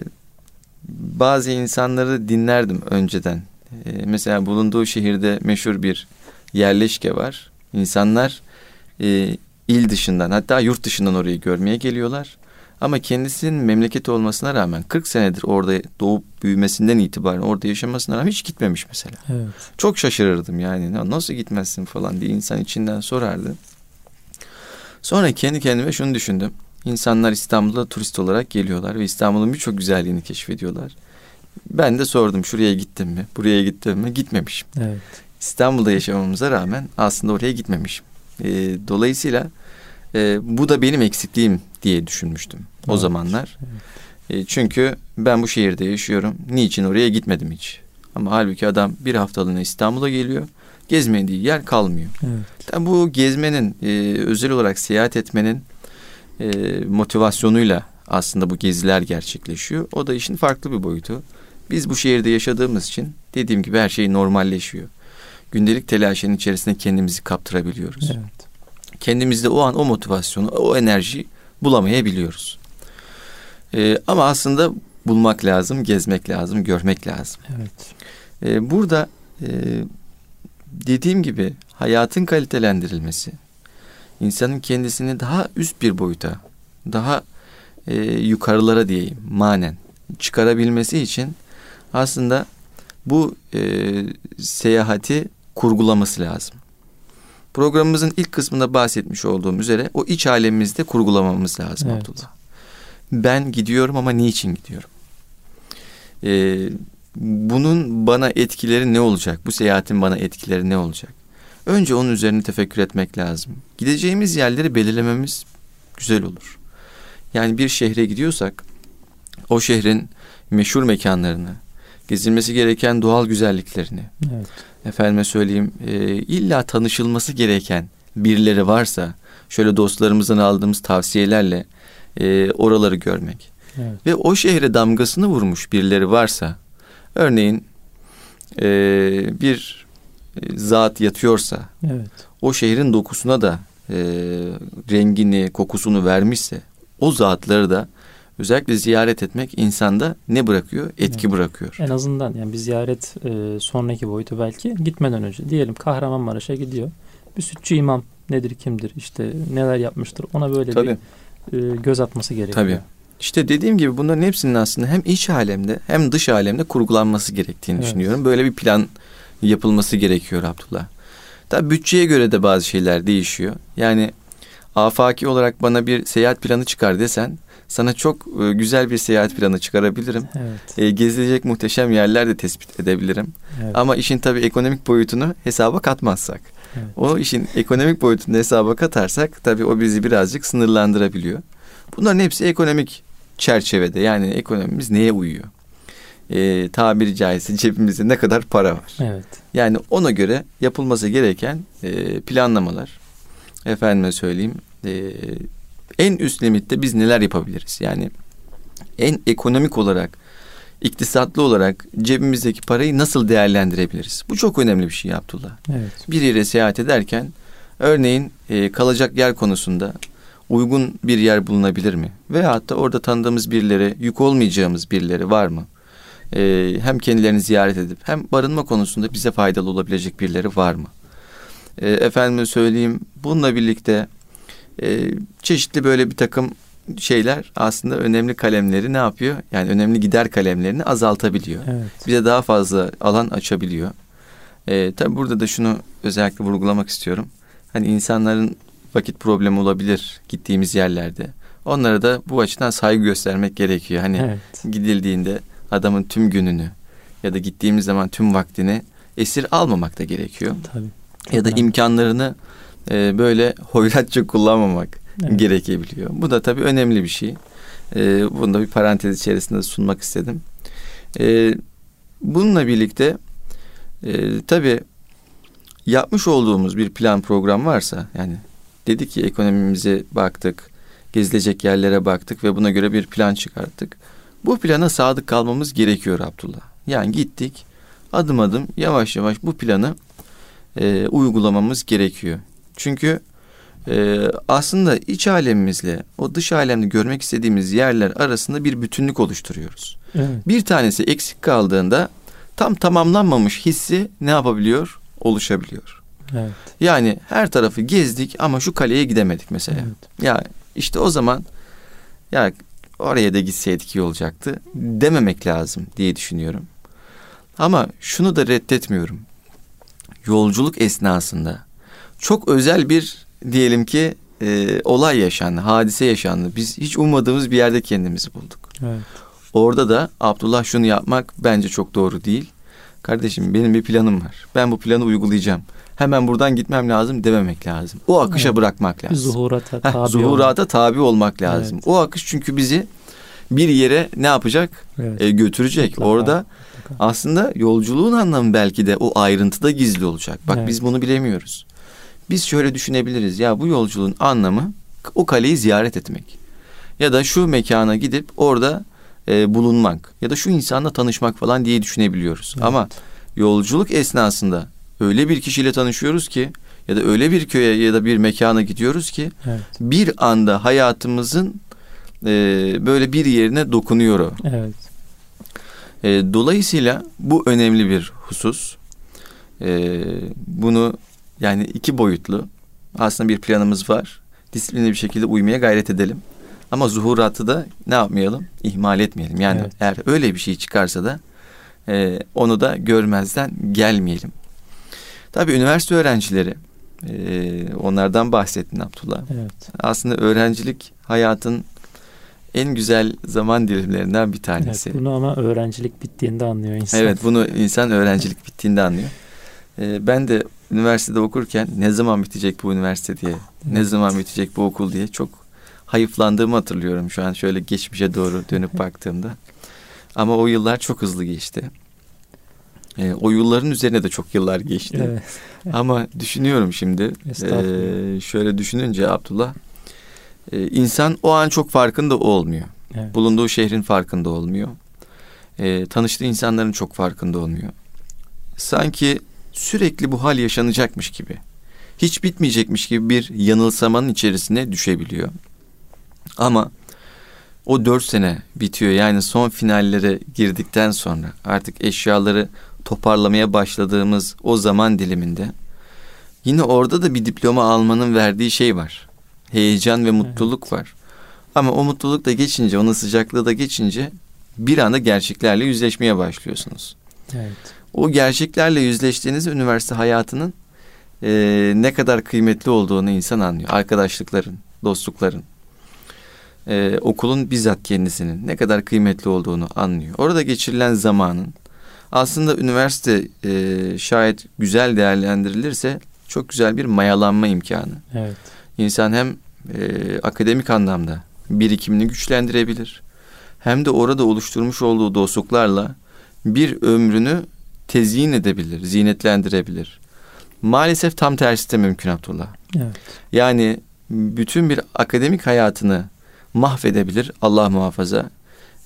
bazı insanları dinlerdim önceden. Ee, mesela bulunduğu şehirde meşhur bir yerleşke var. İnsanlar e, il dışından hatta yurt dışından orayı görmeye geliyorlar. Ama kendisinin memleketi olmasına rağmen 40 senedir orada doğup büyümesinden itibaren orada yaşamasına rağmen hiç gitmemiş mesela. Evet. Çok şaşırırdım yani nasıl gitmezsin falan diye insan içinden sorardı. Sonra kendi kendime şunu düşündüm. İnsanlar İstanbul'a turist olarak geliyorlar ve İstanbul'un birçok güzelliğini keşfediyorlar. Ben de sordum şuraya gittim mi, buraya gittim mi? Gitmemişim. Evet. İstanbul'da yaşamamıza rağmen aslında oraya gitmemişim. E, dolayısıyla e, bu da benim eksikliğim diye düşünmüştüm o evet. zamanlar. Evet. E, çünkü ben bu şehirde yaşıyorum. Niçin oraya gitmedim hiç? Ama halbuki adam bir haftalığına İstanbul'a geliyor. Gezmediği yer kalmıyor. Evet. Yani bu gezmenin, e, özel olarak seyahat etmenin e, motivasyonuyla aslında bu geziler gerçekleşiyor. O da işin farklı bir boyutu. Biz bu şehirde yaşadığımız için dediğim gibi her şey normalleşiyor. Gündelik telaşın içerisinde kendimizi kaptırabiliyoruz. Evet. Kendimizde o an o motivasyonu, o enerjiyi bulamayabiliyoruz. Ee, ama aslında bulmak lazım, gezmek lazım, görmek lazım. Evet. Ee, burada e, dediğim gibi hayatın kalitelendirilmesi, insanın kendisini daha üst bir boyuta, daha e, yukarılara diyeyim manen çıkarabilmesi için aslında bu e, seyahati kurgulaması lazım. Programımızın ilk kısmında bahsetmiş olduğum üzere o iç alemimizde kurgulamamız lazım evet. Abdullah. Ben gidiyorum ama niçin gidiyorum? Ee, bunun bana etkileri ne olacak? Bu seyahatin bana etkileri ne olacak? Önce onun üzerine tefekkür etmek lazım. Gideceğimiz yerleri belirlememiz güzel olur. Yani bir şehre gidiyorsak o şehrin meşhur mekanlarını, gezilmesi gereken doğal güzelliklerini, evet efendime söyleyeyim e, illa tanışılması gereken birileri varsa şöyle dostlarımızdan aldığımız tavsiyelerle e, oraları görmek. Evet. Ve o şehre damgasını vurmuş birileri varsa örneğin e, bir e, zat yatıyorsa evet. o şehrin dokusuna da e, rengini kokusunu vermişse o zatları da özellikle ziyaret etmek insanda ne bırakıyor? Etki evet. bırakıyor. En azından yani bir ziyaret e, sonraki boyutu belki gitmeden önce diyelim Kahramanmaraş'a gidiyor. Bir sütçü imam nedir kimdir işte neler yapmıştır ona böyle Tabii. bir e, göz atması gerekiyor. Tabii. İşte dediğim gibi bunların hepsinin aslında hem iç alemde hem dış alemde kurgulanması gerektiğini evet. düşünüyorum. Böyle bir plan yapılması gerekiyor Abdullah. Tabi bütçeye göre de bazı şeyler değişiyor. Yani afaki olarak bana bir seyahat planı çıkar desen sana çok e, güzel bir seyahat planı çıkarabilirim. Evet. E, gezilecek muhteşem yerler de tespit edebilirim. Evet. Ama işin tabii ekonomik boyutunu hesaba katmazsak. Evet. O işin ekonomik boyutunu hesaba katarsak tabii o bizi birazcık sınırlandırabiliyor. Bunların hepsi ekonomik çerçevede yani ekonomimiz neye uyuyor? E, tabiri caizse cebimizde ne kadar para var? Evet. Yani ona göre yapılması gereken e, planlamalar. Efendime söyleyeyim e, en üst limitte biz neler yapabiliriz? Yani en ekonomik olarak, iktisatlı olarak cebimizdeki parayı nasıl değerlendirebiliriz? Bu çok önemli bir şey Abdullah. Evet. Bir yere seyahat ederken örneğin e, kalacak yer konusunda uygun bir yer bulunabilir mi? Veya hatta orada tanıdığımız birileri, yük olmayacağımız birileri var mı? Ee, hem kendilerini ziyaret edip hem barınma konusunda bize faydalı olabilecek birileri var mı? Ee, efendime söyleyeyim bununla birlikte e, çeşitli böyle bir takım şeyler aslında önemli kalemleri ne yapıyor? Yani önemli gider kalemlerini azaltabiliyor. Evet. Bize daha fazla alan açabiliyor. E, tabii burada da şunu özellikle vurgulamak istiyorum. Hani insanların vakit problemi olabilir gittiğimiz yerlerde. Onlara da bu açıdan saygı göstermek gerekiyor. Hani evet. gidildiğinde adamın tüm gününü ya da gittiğimiz zaman tüm vaktini esir almamak da gerekiyor. Tabii. ya da önemli. imkanlarını e, böyle hoyratça kullanmamak evet. gerekebiliyor. Bu da tabii önemli bir şey. E, bunu da bir parantez içerisinde sunmak istedim. E, bununla birlikte e, tabii yapmış olduğumuz bir plan program varsa yani dedik ki ekonomimize baktık, gezilecek yerlere baktık ve buna göre bir plan çıkarttık. Bu plana sadık kalmamız gerekiyor Abdullah. Yani gittik adım adım yavaş yavaş bu planı e, uygulamamız gerekiyor. Çünkü e, aslında iç alemimizle o dış alemde görmek istediğimiz yerler arasında bir bütünlük oluşturuyoruz. Evet. Bir tanesi eksik kaldığında tam tamamlanmamış hissi ne yapabiliyor? Oluşabiliyor. Evet. Yani her tarafı gezdik ama şu kaleye gidemedik mesela. Evet. Ya işte o zaman ya oraya da gitseydik iyi olacaktı dememek lazım diye düşünüyorum. Ama şunu da reddetmiyorum. Yolculuk esnasında çok özel bir diyelim ki e, olay yaşandı, hadise yaşandı. Biz hiç ummadığımız bir yerde kendimizi bulduk. Evet. Orada da Abdullah şunu yapmak bence çok doğru değil. Kardeşim benim bir planım var. Ben bu planı uygulayacağım. Hemen buradan gitmem lazım dememek lazım. O akışa evet. bırakmak lazım. Zuhurata tabi, Heh, zuhurata tabi olmak lazım. Evet. O akış çünkü bizi bir yere ne yapacak? Evet. E, götürecek. Mutlaka. Orada Mutlaka. aslında yolculuğun anlamı belki de o ayrıntıda gizli olacak. Bak evet. biz bunu bilemiyoruz. Biz şöyle düşünebiliriz. Ya bu yolculuğun anlamı o kaleyi ziyaret etmek. Ya da şu mekana gidip orada e, bulunmak. Ya da şu insanla tanışmak falan diye düşünebiliyoruz. Evet. Ama yolculuk esnasında öyle bir kişiyle tanışıyoruz ki ya da öyle bir köye ya da bir mekana gidiyoruz ki evet. bir anda hayatımızın e, böyle bir yerine dokunuyor o. Evet. E, dolayısıyla bu önemli bir husus. E, bunu yani iki boyutlu aslında bir planımız var. Disiplinli bir şekilde uymaya gayret edelim. Ama zuhuratı da ne yapmayalım? İhmal etmeyelim. Yani evet. eğer öyle bir şey çıkarsa da e, onu da görmezden gelmeyelim. Tabii üniversite öğrencileri e, onlardan bahsettin Abdullah. Evet. Aslında öğrencilik hayatın en güzel zaman dilimlerinden bir tanesi. Evet, bunu ama öğrencilik bittiğinde anlıyor insan. Evet bunu insan öğrencilik bittiğinde anlıyor. Ee, ben de üniversitede okurken ne zaman bitecek bu üniversite diye, evet. ne zaman bitecek bu okul diye çok hayıflandığımı hatırlıyorum şu an şöyle geçmişe doğru dönüp baktığımda. Ama o yıllar çok hızlı geçti. E, o yılların üzerine de çok yıllar geçti. Evet. Ama düşünüyorum şimdi. E, şöyle düşününce Abdullah, e, insan o an çok farkında olmuyor. Evet. Bulunduğu şehrin farkında olmuyor. E, tanıştığı insanların çok farkında olmuyor. Sanki sürekli bu hal yaşanacakmış gibi, hiç bitmeyecekmiş gibi bir yanılsamanın içerisine düşebiliyor. Ama o dört sene bitiyor. Yani son finallere girdikten sonra artık eşyaları toparlamaya başladığımız o zaman diliminde yine orada da bir diploma almanın verdiği şey var. Heyecan ve mutluluk evet. var. Ama o mutluluk da geçince, onun sıcaklığı da geçince bir anda gerçeklerle yüzleşmeye başlıyorsunuz. Evet. O gerçeklerle yüzleştiğiniz üniversite hayatının e, ne kadar kıymetli olduğunu insan anlıyor. Arkadaşlıkların, dostlukların, e, okulun bizzat kendisinin ne kadar kıymetli olduğunu anlıyor. Orada geçirilen zamanın aslında üniversite e, şayet güzel değerlendirilirse çok güzel bir mayalanma imkanı. Evet. İnsan hem e, akademik anlamda birikimini güçlendirebilir. Hem de orada oluşturmuş olduğu dostluklarla bir ömrünü tezyin edebilir, zinetlendirebilir. Maalesef tam tersi de mümkün Abdullah. Evet. Yani bütün bir akademik hayatını mahvedebilir Allah muhafaza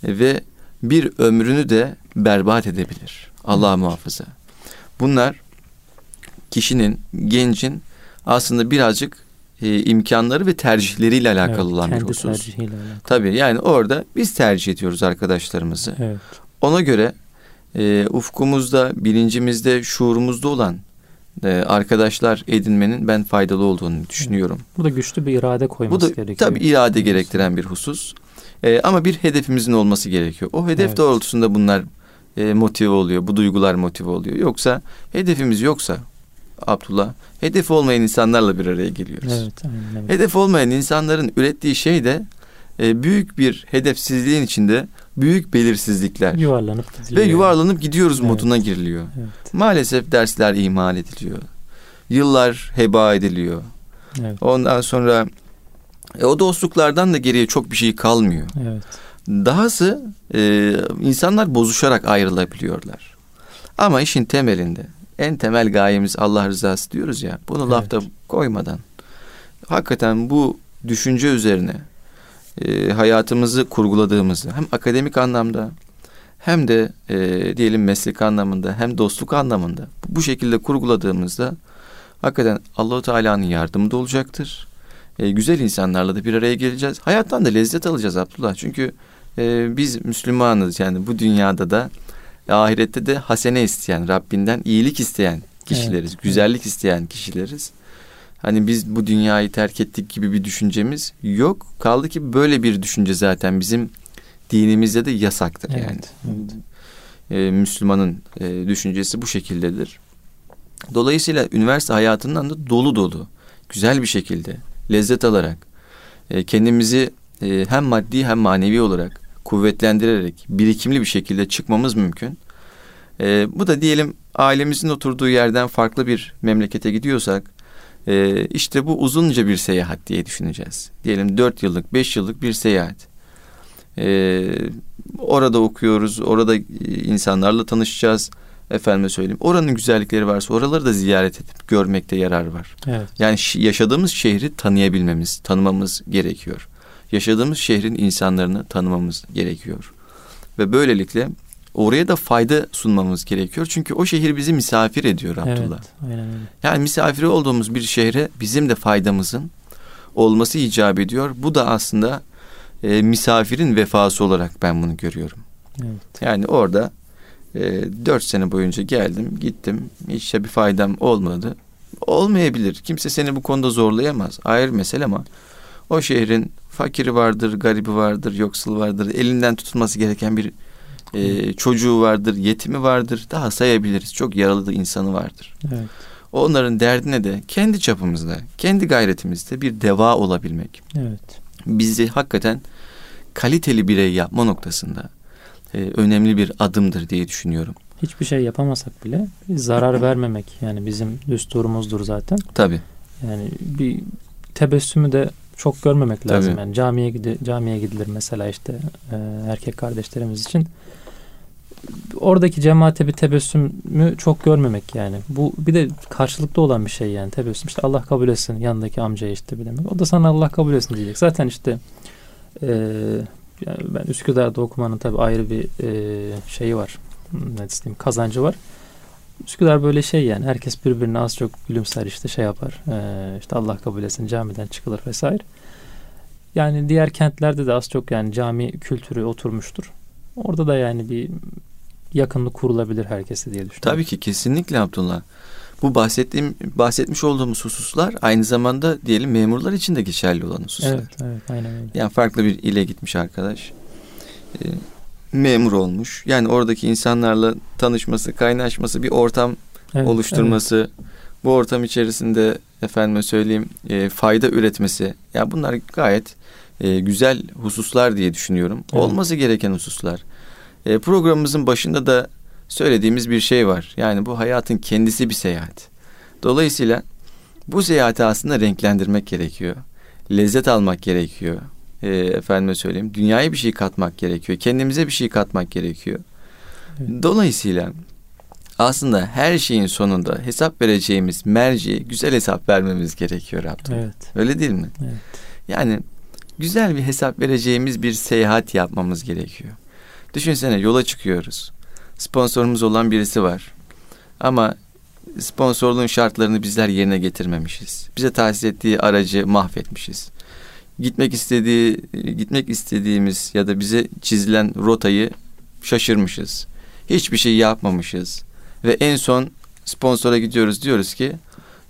ve bir ömrünü de berbat edebilir Allah evet. muhafaza. Bunlar kişinin, gencin aslında birazcık e, imkanları ve tercihleriyle alakalı evet, olan bir husus. Alakalı. Tabii yani orada biz tercih ediyoruz arkadaşlarımızı. Evet. Ona göre e, ufkumuzda, bilincimizde, şuurumuzda olan e, arkadaşlar edinmenin ben faydalı olduğunu düşünüyorum. Bu da güçlü bir irade koyması gerekiyor. Bu da tabii irade gerektiren bir husus. E, ama bir hedefimizin olması gerekiyor. O hedef evet. doğrultusunda bunlar e, motive oluyor. Bu duygular motive oluyor. Yoksa hedefimiz yoksa Abdullah hedef olmayan insanlarla bir araya geliyoruz. Evet, aynen, evet. Hedef olmayan insanların ürettiği şey de e, büyük bir hedefsizliğin içinde büyük belirsizlikler. Yuvarlanıp gidiliyor. Ve yuvarlanıp gidiyoruz evet. moduna giriliyor. Evet. Maalesef dersler ihmal ediliyor. Yıllar heba ediliyor. Evet. Ondan sonra e, o dostluklardan da geriye çok bir şey kalmıyor. Evet. Dahası e, insanlar bozuşarak ayrılabiliyorlar. Ama işin temelinde en temel gayemiz Allah rızası diyoruz ya. Bunu evet. lafta koymadan hakikaten bu düşünce üzerine e, hayatımızı kurguladığımızda hem akademik anlamda hem de e, diyelim meslek anlamında hem dostluk anlamında bu şekilde kurguladığımızda hakikaten Allahu Teala'nın yardımı da olacaktır. E, güzel insanlarla da bir araya geleceğiz. Hayattan da lezzet alacağız Abdullah. Çünkü e, biz Müslümanız yani bu dünyada da ahirette de hasene isteyen, Rabbinden iyilik isteyen kişileriz. Evet. Güzellik isteyen kişileriz. Hani biz bu dünyayı terk ettik gibi bir düşüncemiz yok. Kaldı ki böyle bir düşünce zaten bizim dinimizde de yasaktır evet, yani. Evet. Ee, Müslümanın e, düşüncesi bu şekildedir. Dolayısıyla üniversite hayatından da dolu dolu, güzel bir şekilde, lezzet alarak, e, kendimizi e, hem maddi hem manevi olarak kuvvetlendirerek, birikimli bir şekilde çıkmamız mümkün. E, bu da diyelim ailemizin oturduğu yerden farklı bir memlekete gidiyorsak, ee, işte bu uzunca bir seyahat diye düşüneceğiz. Diyelim dört yıllık, beş yıllık bir seyahat. Ee, orada okuyoruz, orada insanlarla tanışacağız. Efendime söyleyeyim. Oranın güzellikleri varsa oraları da ziyaret edip görmekte yarar var. Evet. Yani yaşadığımız şehri tanıyabilmemiz, tanımamız gerekiyor. Yaşadığımız şehrin insanlarını tanımamız gerekiyor. Ve böylelikle oraya da fayda sunmamız gerekiyor. Çünkü o şehir bizi misafir ediyor Abdullah. Evet, aynen öyle. Yani misafiri olduğumuz bir şehre bizim de faydamızın olması icap ediyor. Bu da aslında e, misafirin vefası olarak ben bunu görüyorum. Evet. Yani orada e, dört sene boyunca geldim, gittim. Hiç bir faydam olmadı. Olmayabilir. Kimse seni bu konuda zorlayamaz. Ayrı mesele ama o şehrin fakiri vardır, garibi vardır, yoksul vardır. Elinden tutulması gereken bir e, çocuğu vardır, yetimi vardır. Daha sayabiliriz. Çok yaralı da insanı vardır. Evet. Onların derdine de kendi çapımızda, kendi gayretimizde bir deva olabilmek. Evet. Bizi hakikaten kaliteli birey yapma noktasında e, önemli bir adımdır diye düşünüyorum. Hiçbir şey yapamasak bile zarar vermemek yani bizim düsturumuzdur zaten. Tabii. Yani bir tebessümü de çok görmemek lazım. Tabii. Yani camiye gidi, camiye gidilir mesela işte e, erkek kardeşlerimiz için oradaki cemaate bir tebessümü çok görmemek yani. Bu bir de karşılıklı olan bir şey yani tebessüm. İşte Allah kabul etsin yanındaki amcaya işte bir demek. O da sana Allah kabul etsin diyecek. Zaten işte e, yani ben Üsküdar'da okumanın tabii ayrı bir e, şeyi var. Ne diyeyim kazancı var. Üsküdar böyle şey yani herkes birbirine az çok gülümser işte şey yapar. E, işte Allah kabul etsin camiden çıkılır vesaire. Yani diğer kentlerde de az çok yani cami kültürü oturmuştur. Orada da yani bir yakınlık kurulabilir herkese diye düşünüyorum. Tabii ki kesinlikle Abdullah. Bu bahsettiğim bahsetmiş olduğumuz hususlar aynı zamanda diyelim memurlar için de geçerli olan hususlar. Evet, evet, aynen öyle. Yani farklı bir ile gitmiş arkadaş. E, memur olmuş. Yani oradaki insanlarla tanışması, kaynaşması, bir ortam evet, oluşturması, evet. bu ortam içerisinde efendime söyleyeyim e, fayda üretmesi. Ya bunlar gayet e, güzel hususlar diye düşünüyorum. Evet. Olması gereken hususlar. E, programımızın başında da söylediğimiz bir şey var. Yani bu hayatın kendisi bir seyahat. Dolayısıyla bu seyahati aslında renklendirmek gerekiyor. Lezzet almak gerekiyor. E, efendime söyleyeyim. Dünyaya bir şey katmak gerekiyor. Kendimize bir şey katmak gerekiyor. Evet. Dolayısıyla aslında her şeyin sonunda hesap vereceğimiz merci güzel hesap vermemiz gerekiyor Abdullah. Evet. Öyle değil mi? Evet. Yani güzel bir hesap vereceğimiz bir seyahat yapmamız gerekiyor. Düşünsene yola çıkıyoruz. Sponsorumuz olan birisi var. Ama sponsorluğun şartlarını bizler yerine getirmemişiz. Bize tahsis ettiği aracı mahvetmişiz. Gitmek istediği gitmek istediğimiz ya da bize çizilen rotayı şaşırmışız. Hiçbir şey yapmamışız. Ve en son sponsora gidiyoruz diyoruz ki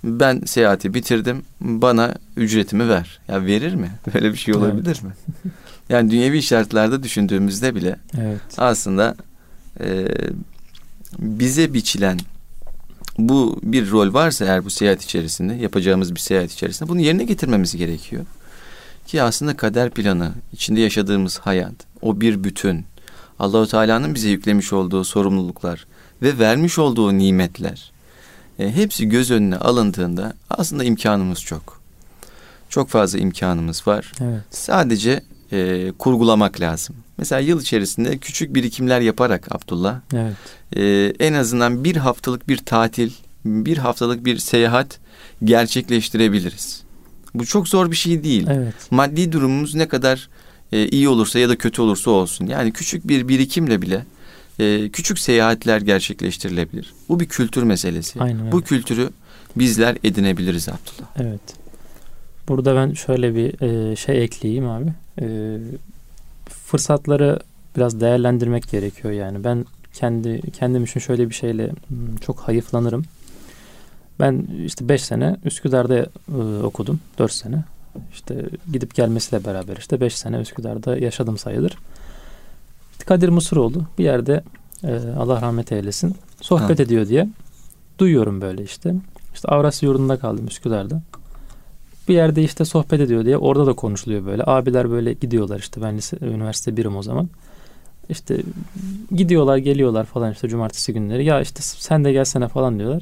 ben seyahati bitirdim bana ücretimi ver. Ya verir mi? Böyle bir şey olabilir evet. mi? Yani dünyevi şartlarda düşündüğümüzde bile evet. aslında e, bize biçilen bu bir rol varsa eğer bu seyahat içerisinde yapacağımız bir seyahat içerisinde bunu yerine getirmemiz gerekiyor. Ki aslında kader planı, içinde yaşadığımız hayat, o bir bütün, Allahu Teala'nın bize yüklemiş olduğu sorumluluklar ve vermiş olduğu nimetler e, hepsi göz önüne alındığında aslında imkanımız çok. Çok fazla imkanımız var. Evet. Sadece e, kurgulamak lazım. Mesela yıl içerisinde küçük birikimler yaparak Abdullah evet. e, en azından bir haftalık bir tatil, bir haftalık bir seyahat gerçekleştirebiliriz. Bu çok zor bir şey değil. Evet. Maddi durumumuz ne kadar e, iyi olursa ya da kötü olursa olsun. Yani küçük bir birikimle bile e, küçük seyahatler gerçekleştirilebilir. Bu bir kültür meselesi. Aynen öyle. Bu kültürü bizler edinebiliriz Abdullah. Evet. Burada ben şöyle bir e, şey ekleyeyim abi. E, fırsatları biraz değerlendirmek gerekiyor yani. Ben kendi kendim için şöyle bir şeyle hmm, çok hayıflanırım. Ben işte 5 sene Üsküdar'da e, okudum. 4 sene. İşte gidip gelmesiyle beraber işte 5 sene Üsküdar'da yaşadım sayılır. Kadir Mısıroğlu bir yerde e, Allah rahmet eylesin sohbet ha. ediyor diye duyuyorum böyle işte. İşte Avrasya yurdunda kaldım Üsküdar'da. Bir yerde işte sohbet ediyor diye orada da konuşuluyor böyle. Abiler böyle gidiyorlar işte ben lise, üniversite birim o zaman. İşte gidiyorlar geliyorlar falan işte cumartesi günleri. Ya işte sen de gelsene falan diyorlar.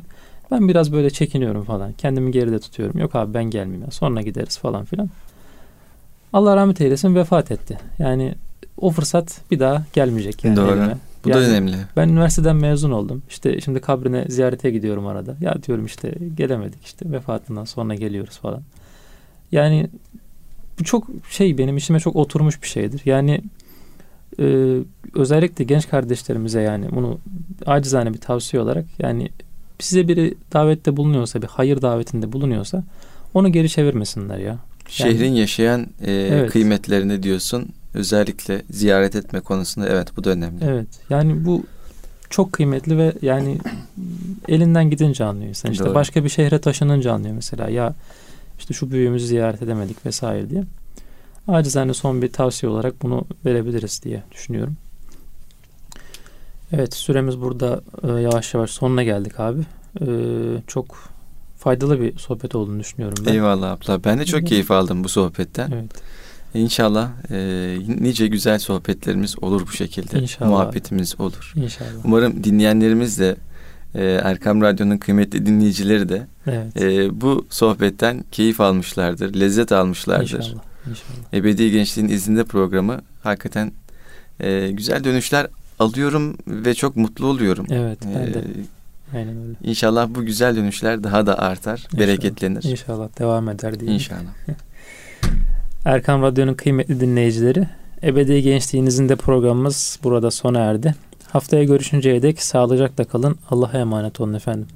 Ben biraz böyle çekiniyorum falan. Kendimi geride tutuyorum. Yok abi ben gelmeyeyim. Sonra gideriz falan filan. Allah rahmet eylesin vefat etti. Yani o fırsat bir daha gelmeyecek yani Doğru. elime. Bu yani da önemli. Ben üniversiteden mezun oldum. İşte şimdi kabrine ziyarete gidiyorum arada. Ya diyorum işte gelemedik işte vefatından sonra geliyoruz falan. Yani bu çok şey benim işime çok oturmuş bir şeydir. Yani e, özellikle genç kardeşlerimize yani bunu acizane bir tavsiye olarak yani size biri davette bulunuyorsa bir hayır davetinde bulunuyorsa onu geri çevirmesinler ya. Yani, Şehrin yaşayan e, evet. kıymetlerini diyorsun özellikle ziyaret etme konusunda evet bu da önemli. Evet yani bu çok kıymetli ve yani elinden gidince anlıyor insan. İşte Doğru. başka bir şehre taşınınca anlıyor mesela ya işte şu büyüğümüzü ziyaret edemedik vesaire diye. Acizane son bir tavsiye olarak bunu verebiliriz diye düşünüyorum. Evet süremiz burada e, yavaş yavaş sonuna geldik abi. E, çok faydalı bir sohbet olduğunu düşünüyorum ben. Eyvallah abla. Ben de çok keyif aldım bu sohbetten. Evet. İnşallah e, nice güzel sohbetlerimiz olur bu şekilde. İnşallah. Muhabbetimiz olur. İnşallah. Umarım dinleyenlerimiz de e, Erkam Radyo'nun kıymetli dinleyicileri de evet. e, bu sohbetten keyif almışlardır, lezzet almışlardır. İnşallah. İnşallah. Ebedi Gençliğin izinde programı hakikaten e, güzel dönüşler alıyorum ve çok mutlu oluyorum. Evet ben de. E, Aynen öyle. İnşallah bu güzel dönüşler daha da artar, İnşallah. bereketlenir. İnşallah devam eder diye. İnşallah. Erkan Radyo'nun kıymetli dinleyicileri, Ebedi Gençliğinizin de programımız burada sona erdi. Haftaya görüşünceye dek sağlıcakla kalın. Allah'a emanet olun efendim.